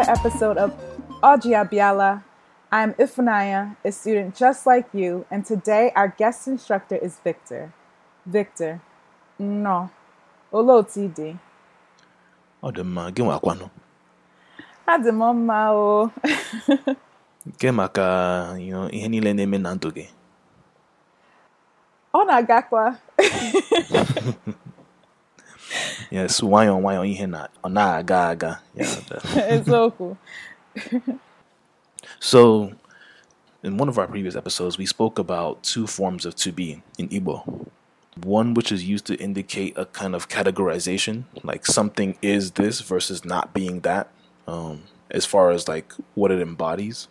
another episode of Augia Biala. I'm Ifunaya, a student just like you, and today our guest instructor is Victor. Victor, no, olotidi. Ọ dị mma, gị nwakwanụ. Adị m mma o. Nke maka you know, ihe niile na-eme na ndụ gị. Ọ na-agakwa. Yes, nwayọọ nwayọọ ihe na ọ na-aga aga. Eziokwu. So, in one of our previous episodes, we spoke about two forms of to be in Igbo. One which is used to indicate a kind of categorization, like something is this versus not being that, um, as far as like what it embodies.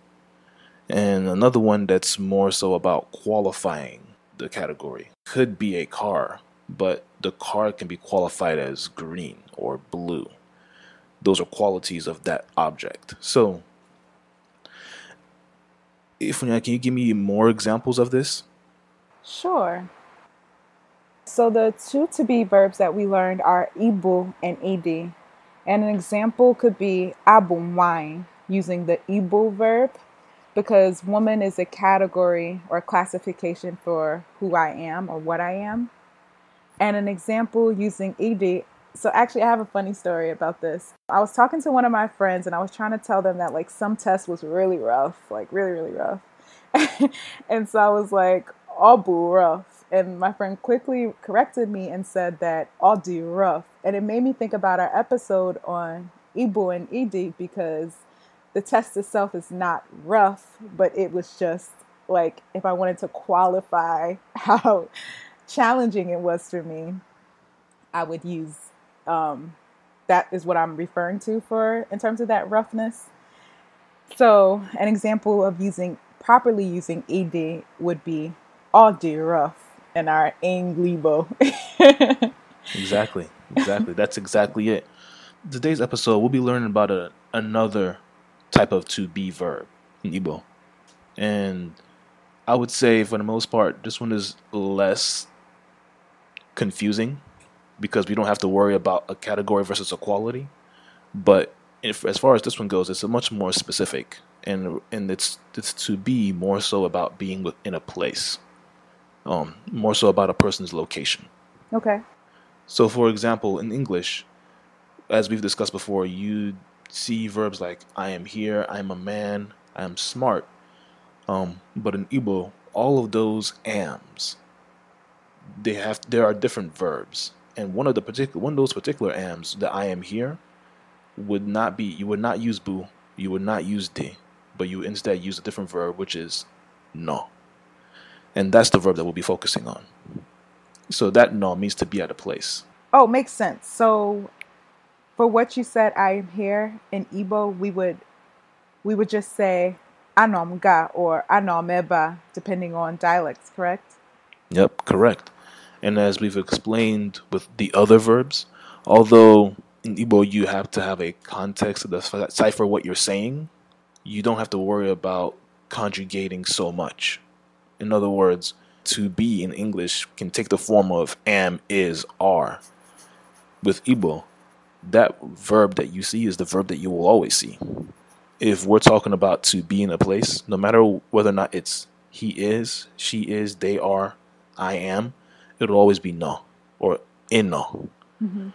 And another one that's more so about qualifying the category. Could be a car, but the car can be qualified as green or blue. Those are qualities of that object. So, Ifunya, can you give me more examples of this? Sure. So the two to be verbs that we learned are ibu and ed. And an example could be abum wine using the ibu verb because woman is a category or classification for who I am or what I am. And an example using ed. So actually I have a funny story about this. I was talking to one of my friends and I was trying to tell them that like some test was really rough, like really really rough. and so I was like, Abu rough. And my friend quickly corrected me and said that Adi rough. And it made me think about our episode on Ibu and Idi because the test itself is not rough, but it was just like if I wanted to qualify how challenging it was for me, I would use um, that is what I'm referring to for in terms of that roughness. So, an example of using properly using ed would be Adi rough in our Anglibo. Exactly. Exactly. That's exactly it. Today's episode, we'll be learning about a, another type of to be verb in. And I would say, for the most part, this one is less confusing because we don't have to worry about a category versus a quality. But if, as far as this one goes, it's a much more specific, and and it's it's to be more so about being within a place, um, more so about a person's location. okay. So, for example, in English, as we've discussed before, you see verbs like "I am here," "I'm a man," "I am smart." Um, but in Igbo, all of those "ams," they have there are different verbs, and one of the particular one of those particular "ams," the "I am here," would not be you would not use "bu," you would not use "de," but you instead use a different verb, which is "no," and that's the verb that we'll be focusing on. So that "no" means to be at a place. Oh, makes sense. So, for what you said, I am here in Igbo, we would we would just say anomga or anom eba, depending on dialects. Correct? Yep, correct. And as we've explained with the other verbs, although in Igbo you have to have a context to decipher what you're saying, you don't have to worry about conjugating so much. In other words, to be in English can take the form of am, is, are. With Igbo, that verb that you see is the verb that you will always see. If we're talking about to be in a place, no matter whether or not it's he is, she is, they are, I am, it'll always be no or in no. Mm-hmm.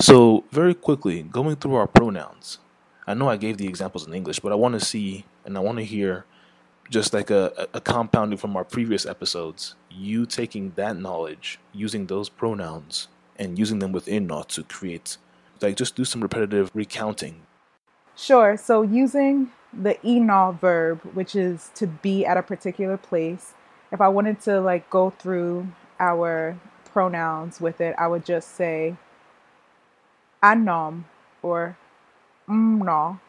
So, very quickly, going through our pronouns. I know I gave the examples in English, but I want to see and I want to hear just like a, a compounding from our previous episodes, you taking that knowledge, using those pronouns, and using them within no to create, like, just do some repetitive recounting. Sure. So using the eno verb, which is to be at a particular place, if I wanted to like go through our pronouns with it, I would just say anom or mno,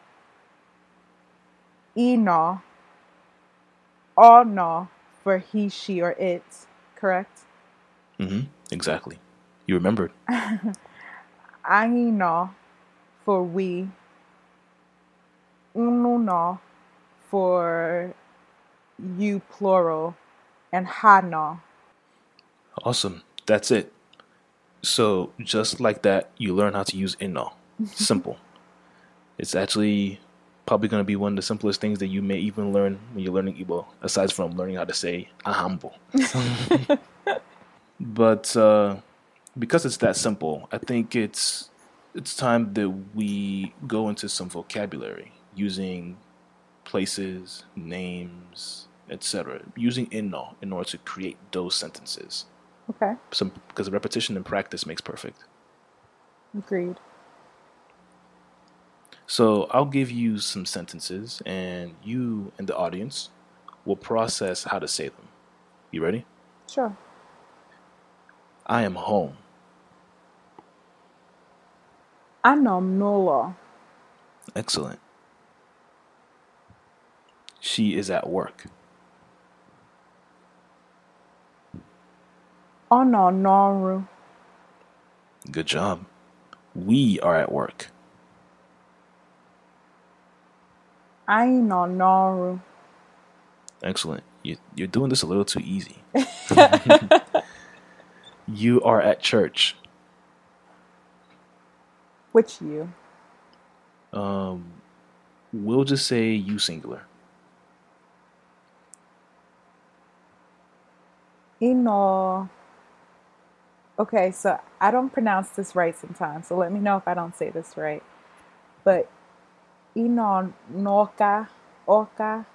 eno, ono for he, she, or it. Correct? Mm-hmm. Exactly. You remembered. Anyị nọ for we. Unu nọ for you plural. And ha nọ. Awesome. That's it. So, just like that, you learn how to use inno. Simple. it's actually probably going to be one of the simplest things that you may even learn when you're learning Igbo, aside from learning how to say ahambo. but uh, because it's that simple, I think it's it's time that we go into some vocabulary using places, names, etc. Using inno in order to create those sentences. Okay. Some because repetition and practice makes perfect. Agreed. So I'll give you some sentences, and you and the audience will process how to say them. You ready? Sure. I am home. Anom n'ụlọ. Excellent. She is at work. Ọ nọ n'ọrụ. Good job. We are at work. Anyị nọ n'ọrụ. Excellent. You, you're doing this a little too easy. you are at church. Which you? Um, we'll just say you singular. Nọ. Okay, so I don't pronounce this right sometimes, so let me know if I don't say this right. But n'ọka, ọka,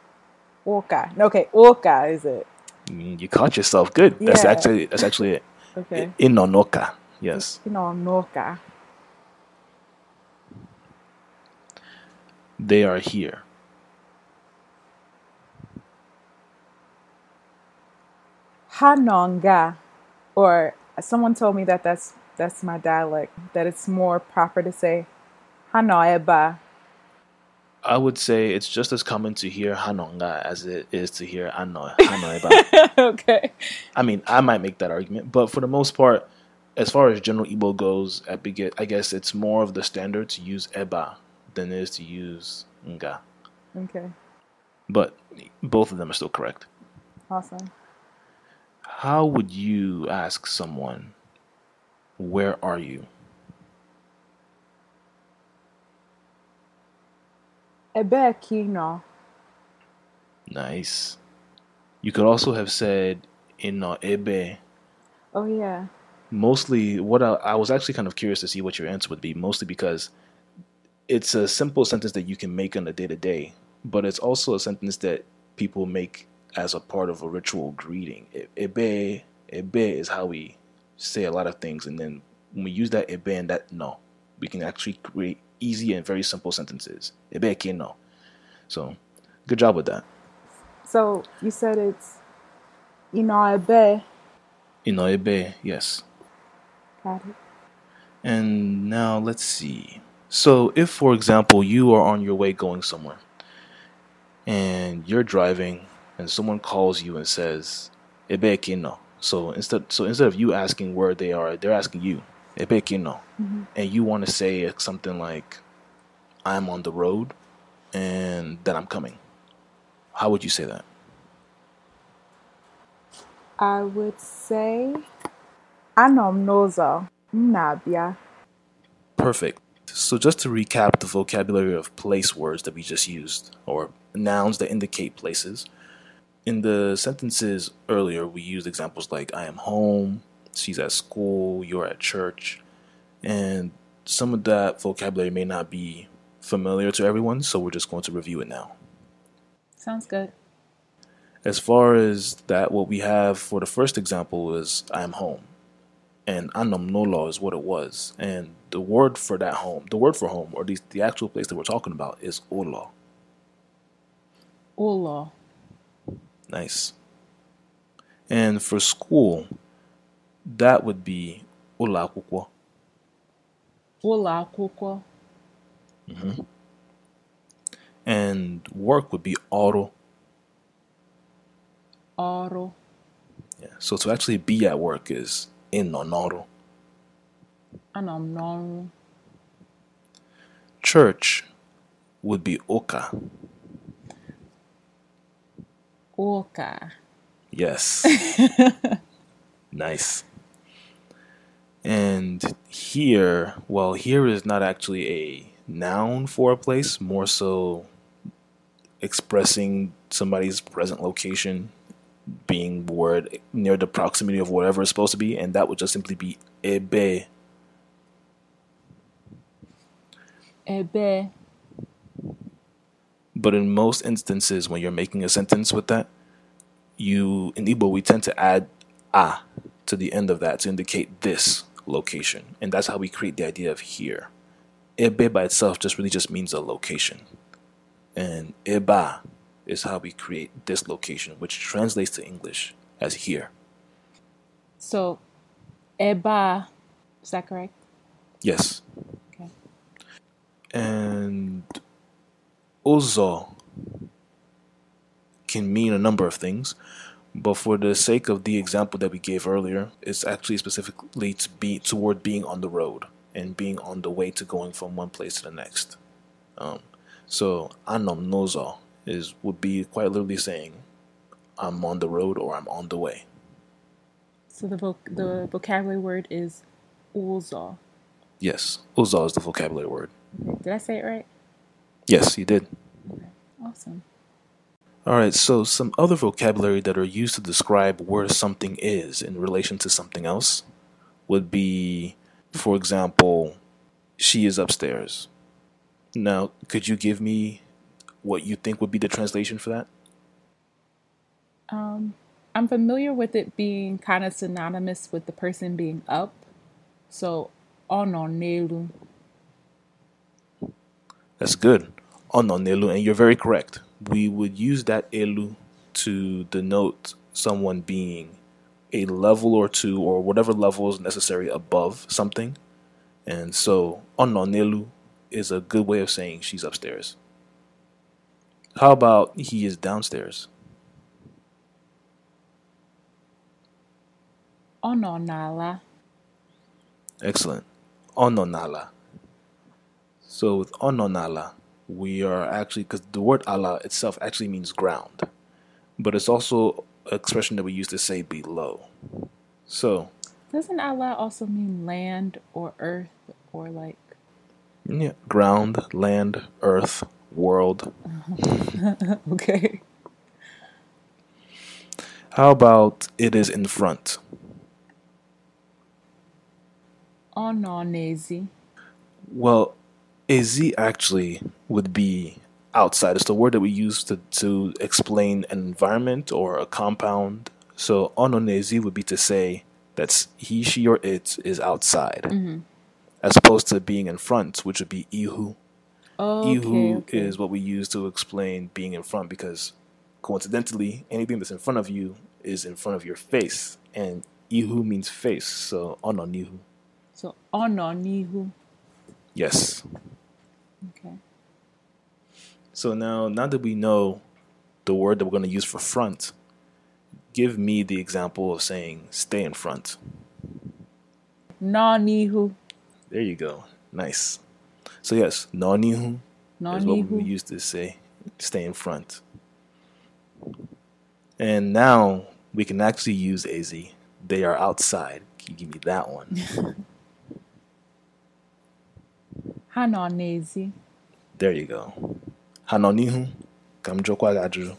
orca. Okay, orca is it? You caught yourself. Good. That's actually that's actually it. Okay. Inonoka. Yes. Inonoka. They are here. Hanonga. Or someone told me that that's that's my dialect. That it's more proper to say ha nọ ebe a. I would say it's just as common to hear Hanonga as it is to hear Ano Hanoeba. okay. I mean, I might make that argument, but for the most part, as far as general Igbo goes, I, begin, I guess it's more of the standard to use Eba than it is to use Nga. Okay. But both of them are still correct. Awesome. How would you ask someone, Where are you? Ebee ka ị nọ? Nice. You could also have said, Ino Ebe. Eh, oh yeah. mostly what I, I was actually kind of curious to see what your answer would be mostly because it's a simple sentence that you can make on a day to day but it's also a sentence that people make as a part of a ritual greeting. Ebe ebe is how we say a lot of things. And then when we use that ebe and that no. We can actually create easy and very simple sentences. Ebe ke no. So good job with that. So you said it's ị nọ ebe. ino ebe yes. Got it. And now let's see. So, if for example you are on your way going somewhere and you're driving and someone calls you and says, Ebe kino. So instead so instead of you asking where they are, they're asking you, Ebe kino. Mm-hmm. And you want to say something like, I'm on the road and then I'm coming. How would you say that? I would say anọ m n'ụzọ. Perfect. So, just to recap the vocabulary of place words that we just used, or nouns that indicate places, in the sentences earlier, we used examples like I am home, she's at school, you're at church, and some of that vocabulary may not be familiar to everyone, so we're just going to review it now. Sounds good. As far as that, what we have for the first example is I am home. And anam nolo is what it was. And the word for that home, the word for home, or the, the actual place that we're talking about, is ulo. Ụlọ. Nice. And for school, that would be ụlọ akwụkwọ. Ụlọ akwụkwọ. Mm-hmm. And work would be ọrụ. Ọrụ. Yeah. So to actually be at work is ịnọ n'ọrụ. Anọ m n'ọrụ. Church would be ụka. Ụka. Yes. nice. And here, well, here is not actually a noun for a place, more so expressing somebody's present location, being word near the proximity of whatever it's supposed to be, and that would just simply be ebe. Ebe. But in most instances, when you're making a sentence with that, you in Igbo we tend to add a to the end of that to indicate this location, and that's how we create the idea of here. Ebe by itself just really just means a location, and eba is how we create this location, which translates to English as here. So, eba, is that correct? Yes. Okay. And ozo can mean a number of things, but for the sake of the example that we gave earlier, it's actually specifically to be toward being on the road and being on the way to going from one place to the next. Um, so anom nozo is would be quite literally saying, "I'm on the road" or "I'm on the way." So the voc- the vocabulary word is uzo. Yes, uzo is the vocabulary word. Okay. Did I say it right? Yes, you did. Okay. Awesome. All right, so some other vocabulary that are used to describe where something is in relation to something else would be, for example, she is upstairs. Now, could you give me what you think would be the translation for that? Um, I'm familiar with it being kind of synonymous with the person being up. So, ono nelu. That's good. Ononelu, and you're very correct. We would use that elu to denote someone being a level or two or whatever level is necessary above something. And so ononelu is a good way of saying she's upstairs. How about he is downstairs? Ono nala. Excellent. Ononala. So with ononala, we are actually because the word Allah itself actually means ground, but it's also an expression that we use to say below. So Doesn't Allah also mean land or earth or like? yeah, ground, land, earth, world. okay. How about it is in front? Ono nezi. Well, ezi actually would be outside. It's the word that we use to, to explain an environment or a compound. So ononezi would be to say that he, she, or it is outside, mm-hmm. as opposed to being in front, which would be ihu. Oh, ihu okay, okay. is what we use to explain being in front because coincidentally, anything that's in front of you is in front of your face, and ihu means face. So ononihu, So ono nihu. Yes. Okay. So now, now that we know the word that we're going to use for front, give me the example of saying stay in front. No nihu. There you go. Nice. So yes, nonihu No is what we used to say stay in front. And now we can actually use az. They are outside. Can you give me that one? Hano nezi. there you go. Hanonihu. Kamjokwa gajuru.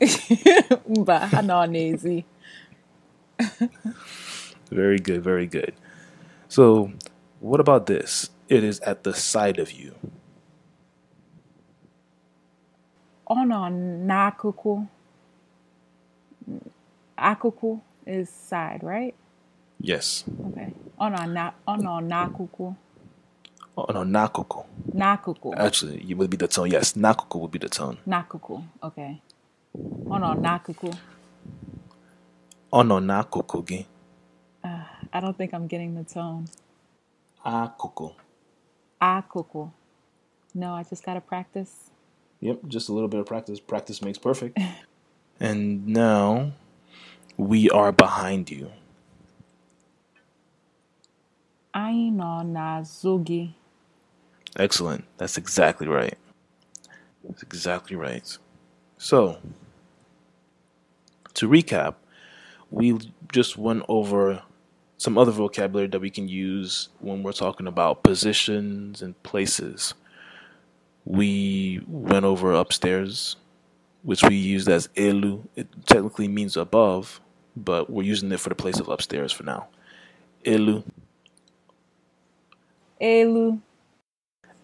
Mba hano nezi. Very good, very good. So, what about this? It is at the side of you. Ono nakuku. Akuku is side, right? Yes. Okay. Ono na ono nakuku. Oh no, nakuku. Nakuku. Actually, it would be the tone. Yes, nakuku would be the tone. Nakuku. Okay. Oh, ono nakuku. Oh no, nakuku gi. Uh, I don't think I'm getting the tone. Akuku. Akuku. No, I just gotta practice. Yep, just a little bit of practice. Practice makes perfect. and now we are behind you. Anyị nọ n'azụ gị. Excellent. That's exactly right. That's exactly right. So, to recap, we just went over some other vocabulary that we can use when we're talking about positions and places. We went over upstairs, which we used as elu. It technically means above, but we're using it for the place of upstairs for now. Elu. Elu,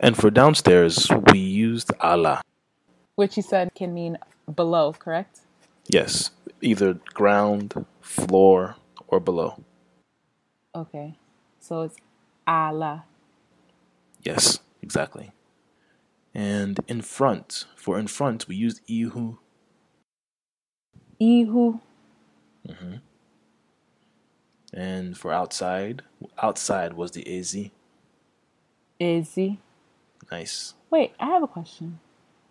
And for downstairs, we used ala. which you said can mean below, correct? Yes, either ground, floor, or below. Okay. So it's ala. Yes, exactly. And in front, for in front, we used ihu. Ihu, mm-hmm. And for outside, outside was the ezi. Izzy. Nice. Wait, I have a question.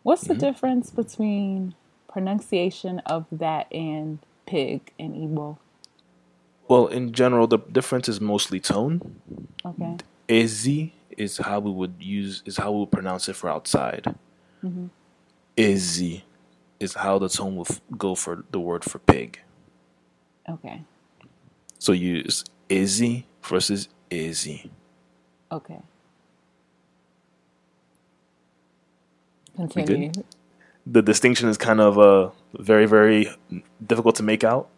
What's Mm-hmm. the difference between pronunciation of that and pig in Igbo? Well, in general, the difference is mostly tone. Okay. Ezi is how we would use is how we would pronounce it for outside. Ezi is how the tone will f- go for the word for pig. Okay. So use Izzy versus Izzy. Okay. Continue. The distinction is kind of uh, very, very difficult to make out.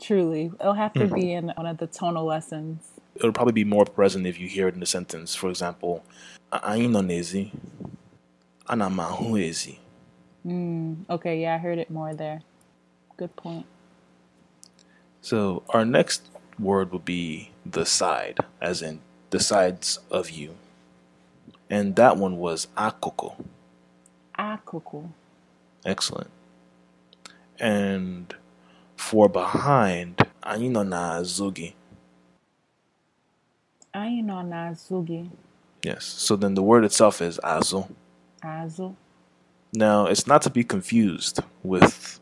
Truly. It'll have Mm-hmm. to be in one of the tonal lessons. It'll probably be more present if you hear it in the sentence. For example, anyị nọ n'ezi, ana m ahụ ezi. Okay, yeah, I heard it more there. Good point. So our next word would be the side, as in the sides of you. And that one was akoko. Akuku. Excellent. And for behind, anyị nọ n'azụ gị. Yes. So then the word itself is azu. Azu. Now, it's not to be confused with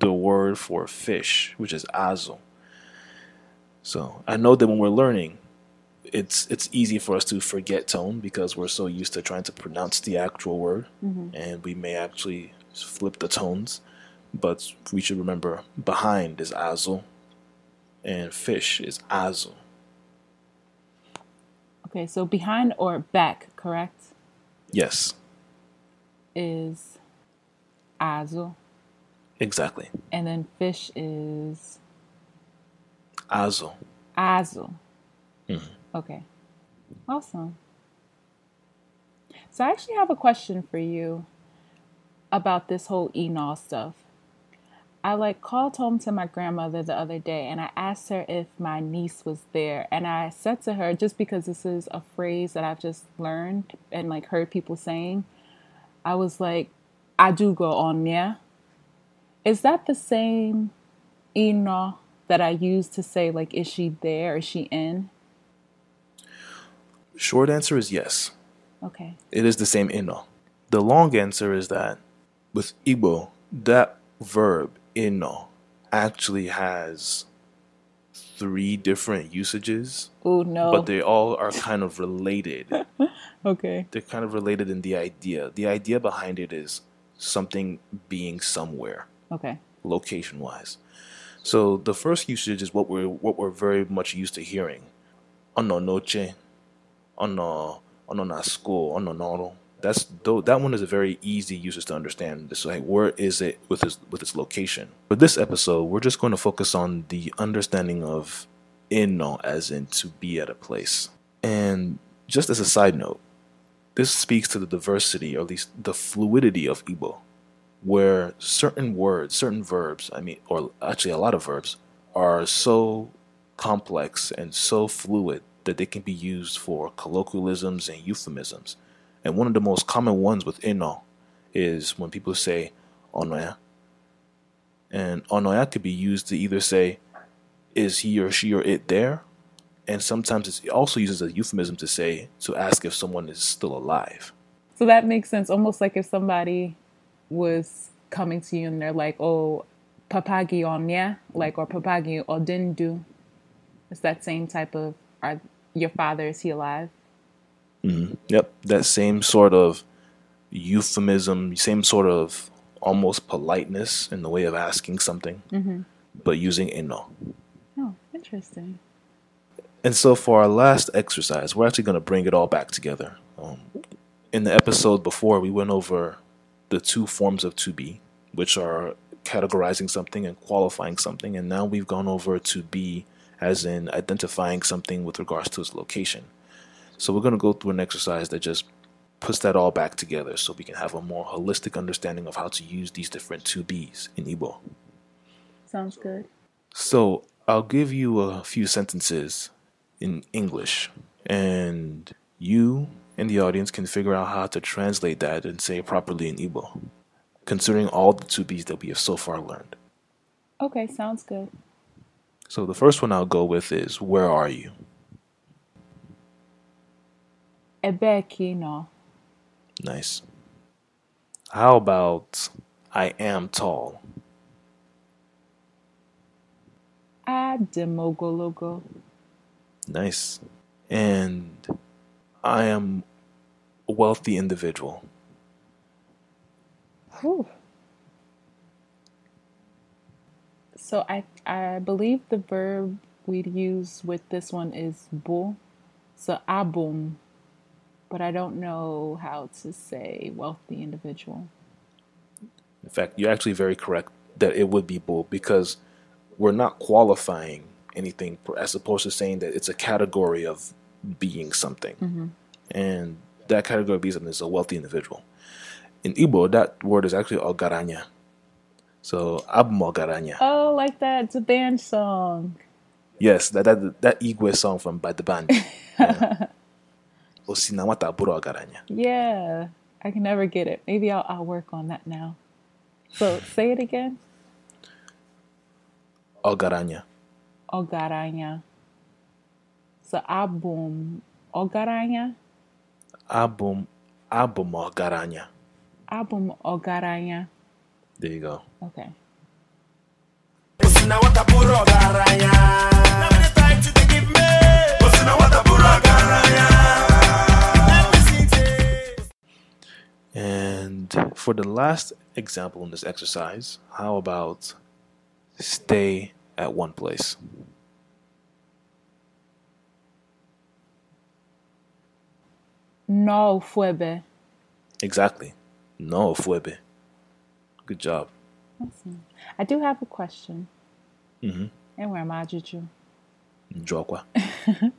the word for fish, which is azu. So I know that when we're learning, it's it's easy for us to forget tone because we're so used to trying to pronounce the actual word, mm-hmm. and we may actually flip the tones. But we should remember behind is azu, and fish is azu. Okay, so behind or back, correct? Yes, Is azu. exactly. And then fish is Azu. azu. Mm-hmm. Okay. Awesome. So I actually have a question for you about this whole Enol stuff. I like called home to my grandmother the other day and I asked her if my niece was there and I said to her just because this is a phrase that I've just learned and like heard people saying, I was like, I do go on yeah. Is that the same Enol that I use to say like is she there? Is she in? Short answer is yes. Okay. it is the same ino. The long answer is that with Igbo, that verb ino actually has three different usages, Oh no. but they all are kind of related. okay. They're kind of related in the idea. The idea behind it is something being somewhere, Okay. location wise. So the first usage is what we're what we're very much used to hearing. Ono noche, ono ono na school, ono noro. That's though that one is a very easy usage to understand. It's like where is it with its with its location. For this episode, we're just going to focus on the understanding of inno as in to be at a place. And just as a side note, this speaks to the diversity, or at least the fluidity of Igbo, where certain words, certain verbs, I mean, or actually a lot of verbs, are so complex and so fluid that they can be used for colloquialisms and euphemisms. And one of the most common ones with Ino is when people say onoya. And onoya could be used to either say, is he or she or it there? And sometimes it's also used as a euphemism to say, to ask if someone is still alive. So that makes sense. Almost like if somebody was coming to you and they're like, "Oh, papagi onya," like or papagi odindu. It's that same type of. Are your father is he alive? Yep, that same sort of euphemism, same sort of almost politeness in the way of asking something, but using ino. Oh, interesting. And so for our last exercise, we're actually going to bring it all back together. Um, in the episode before, we went over the two forms of to be, which are categorizing something and qualifying something. And now we've gone over to be as in identifying something with regards to its location. So we're going to go through an exercise that just puts that all back together so we can have a more holistic understanding of how to use these different 2Bs in Igbo. Sounds good. So I'll give you a few sentences in English, and you and the audience can figure out how to translate that and say it properly in Igbo, considering all the 2Bs that we have so far learned. Okay, sounds good. So the first one I'll go with is Where are you? Ebekino. Nice. How about I am tall? Ademogologo. Nice. And I am a wealthy individual. Whew. So I I believe the verb we'd use with this one is bo. So abum. But I don't know how to say wealthy individual. In fact, you're actually very correct that it would be bull because we're not qualifying anything as opposed to saying that it's a category of being something. Mm-hmm. And that category of being something is a wealthy individual. In Igbo, that word is actually ogaranya. So abum ogaranya. Oh, like that. It's a band song. Yes, that that that Igwe song from by the band. Yeah. Osinawata buru ogaranya. Yeah. I can never get it. Maybe I'll, I'll work on that now. So say it again. Ogaranya. Ogaranya. So abum ogaranya. Abum abum ogaranya. Abum ogaranya. There you go. Okay. Osinawata buru ọgaranya. How many times did they give me? Osinawata buru ọgaranya. Let me sing it. And for the last example in this exercise, how about stay at one place? No fuebe. Exactly. No fuebe. Good job. Awesome. I do have a question. Mhm. And where am I, Juju?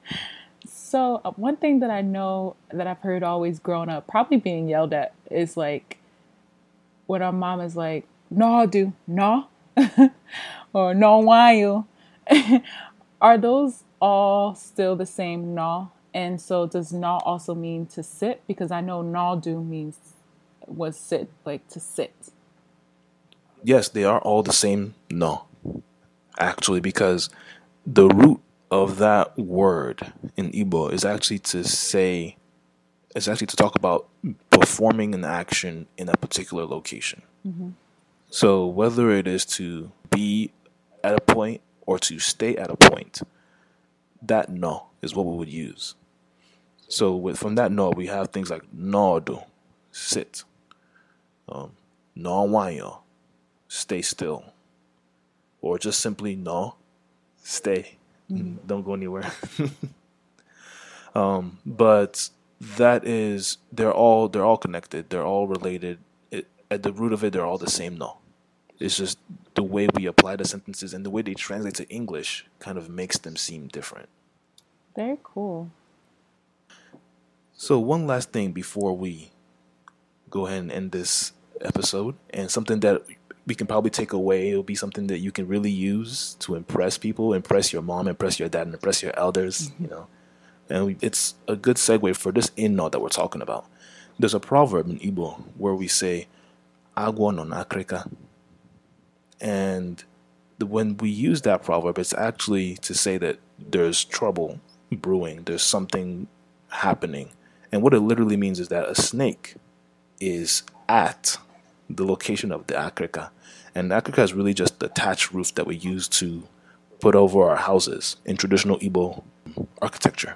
So uh, one thing that I know that I've heard always growing up, probably being yelled at, is like when our mom is like, "No, do no," or "No, why you?" Are those all still the same no? And so does no also mean to sit? Because I know no do means was sit, like to sit. Yes, they are all the same. No, actually, because the root of that word in Igbo is actually to say, is actually to talk about performing an action in a particular location. So whether it is to be at a point or to stay at a point, that no is what we would use. So with, from that no, we have things like nodo, sit, um, no wanyo, stay still, or just simply no, stay, don't go anywhere. um, but that is they're all they're all connected, they're all related. It, at the root of it, they're all the same no. It's just the way we apply the sentences and the way they translate to English kind of makes them seem different. Very cool. So, one last thing before we go ahead and end this episode, and something that we can probably take away, it'll be something that you can really use to impress people, impress your mom, impress your dad, and impress your elders, mm-hmm. you know. And we, it's a good segue for this in note that we're talking about. There's a proverb in Igbo where we say, Agua no nakrika. And the, when we use that proverb, it's actually to say that there's trouble brewing, there's something happening. And what it literally means is that a snake is at the location of the akrika. And the akrika is really just the thatched roof that we use to put over our houses in traditional Igbo architecture.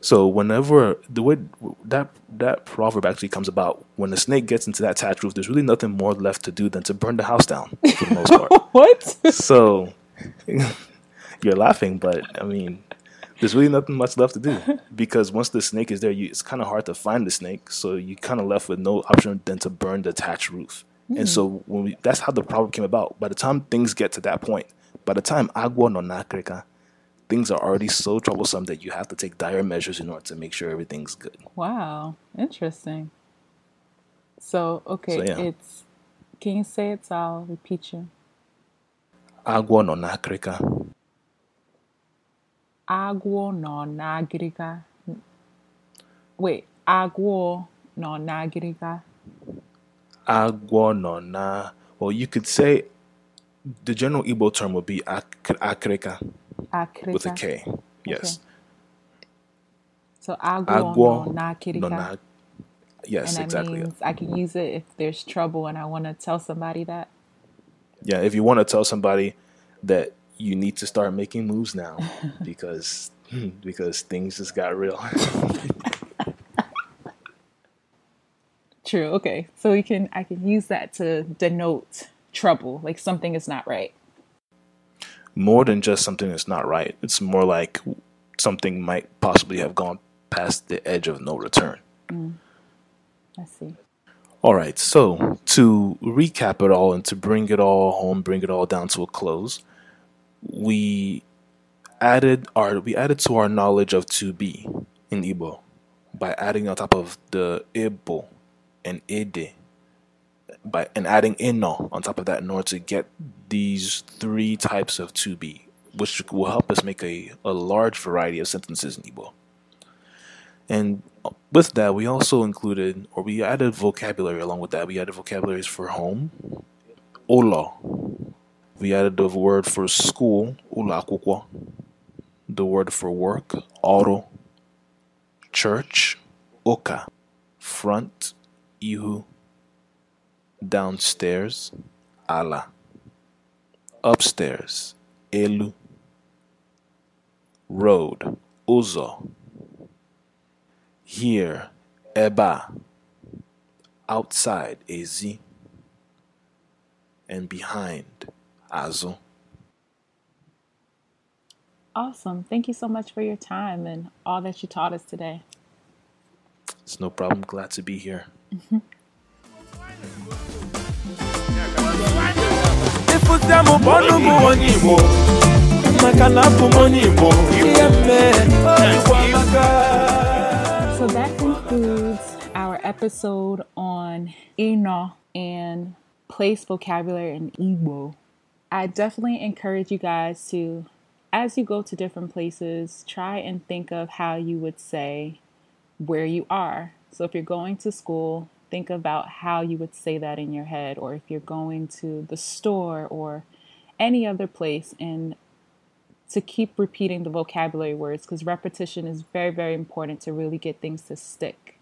So whenever the way that that proverb actually comes about, when the snake gets into that thatched roof, there's really nothing more left to do than to burn the house down for the most part. What? So you're laughing, but I mean, there's really nothing much left to do because once the snake is there, you, it's kind of hard to find the snake. So you kind of left with no option than to burn the thatch roof. And so hmm. when we, that's how the problem came about. By the time things get to that point, by the time agua no nakrika, things are already so troublesome that you have to take dire measures in order to make sure everything's good. Wow, interesting. So, okay, So, yeah. it's. Can you say it? So I'll repeat you. Agua no nakrika. Agua no nagriga. Wait, agua no nagriga. Agua no na. Well, you could say the general Igbo term would be ak- akrika Akrika. with a K. Yes. So agua, Agua no nagriga. no na. Yes, and that exactly. means I can use it if there's trouble and I want to tell somebody that. Yeah, if you want to tell somebody that you need to start making moves now because hmm, because things just got real. True. Okay. So we can I can use that to denote trouble, like something is not right. more than just something that's not right. It's more like something might possibly have gone past the edge of no return. Mm. I see. All right, so to recap it all and to bring it all home, bring it all down to a close, we added our we added to our knowledge of to be in Igbo by adding on top of the Igbo and Ede by and adding ino on top of that in order to get these three types of to be, which will help us make a, a large variety of sentences in Igbo. And with that, we also included, or we added vocabulary along with that. We added vocabularies for home, ola. We added the word for school, ula akwụkwọ. The word for work, oro. Church, oka. Front, ihu. Downstairs, ala. Upstairs, elu. Road, uzo here, eba, outside, ezi, and behind, azu. Awesome. Thank you so much for your time and all that you taught us today. It's no problem. Glad to be here. ịfụta m bọnụ bụ onye igbo maka na abụ m onye igbo ihe mmee igbo amaka So that concludes our episode on Eno and place vocabulary in Igbo. I definitely encourage you guys to, as you go to different places, try and think of how you would say where you are. So if you're going to school, think about how you would say that in your head, or if you're going to the store or any other place and to keep repeating the vocabulary words because repetition is very, very important to really get things to stick.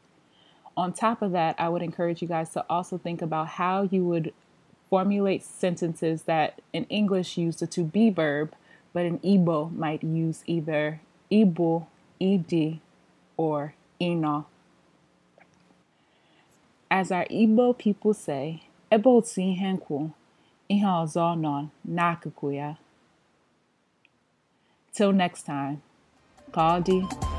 On top of that, I would encourage you guys to also think about how you would formulate sentences that in English use the to be verb, but in Igbo might use either Igbo, ed, or ino. As our Igbo people say, ebe otu ihe nkwu, ihe ọzọ nọ n'akụkụ ya. Till next time, Kaldi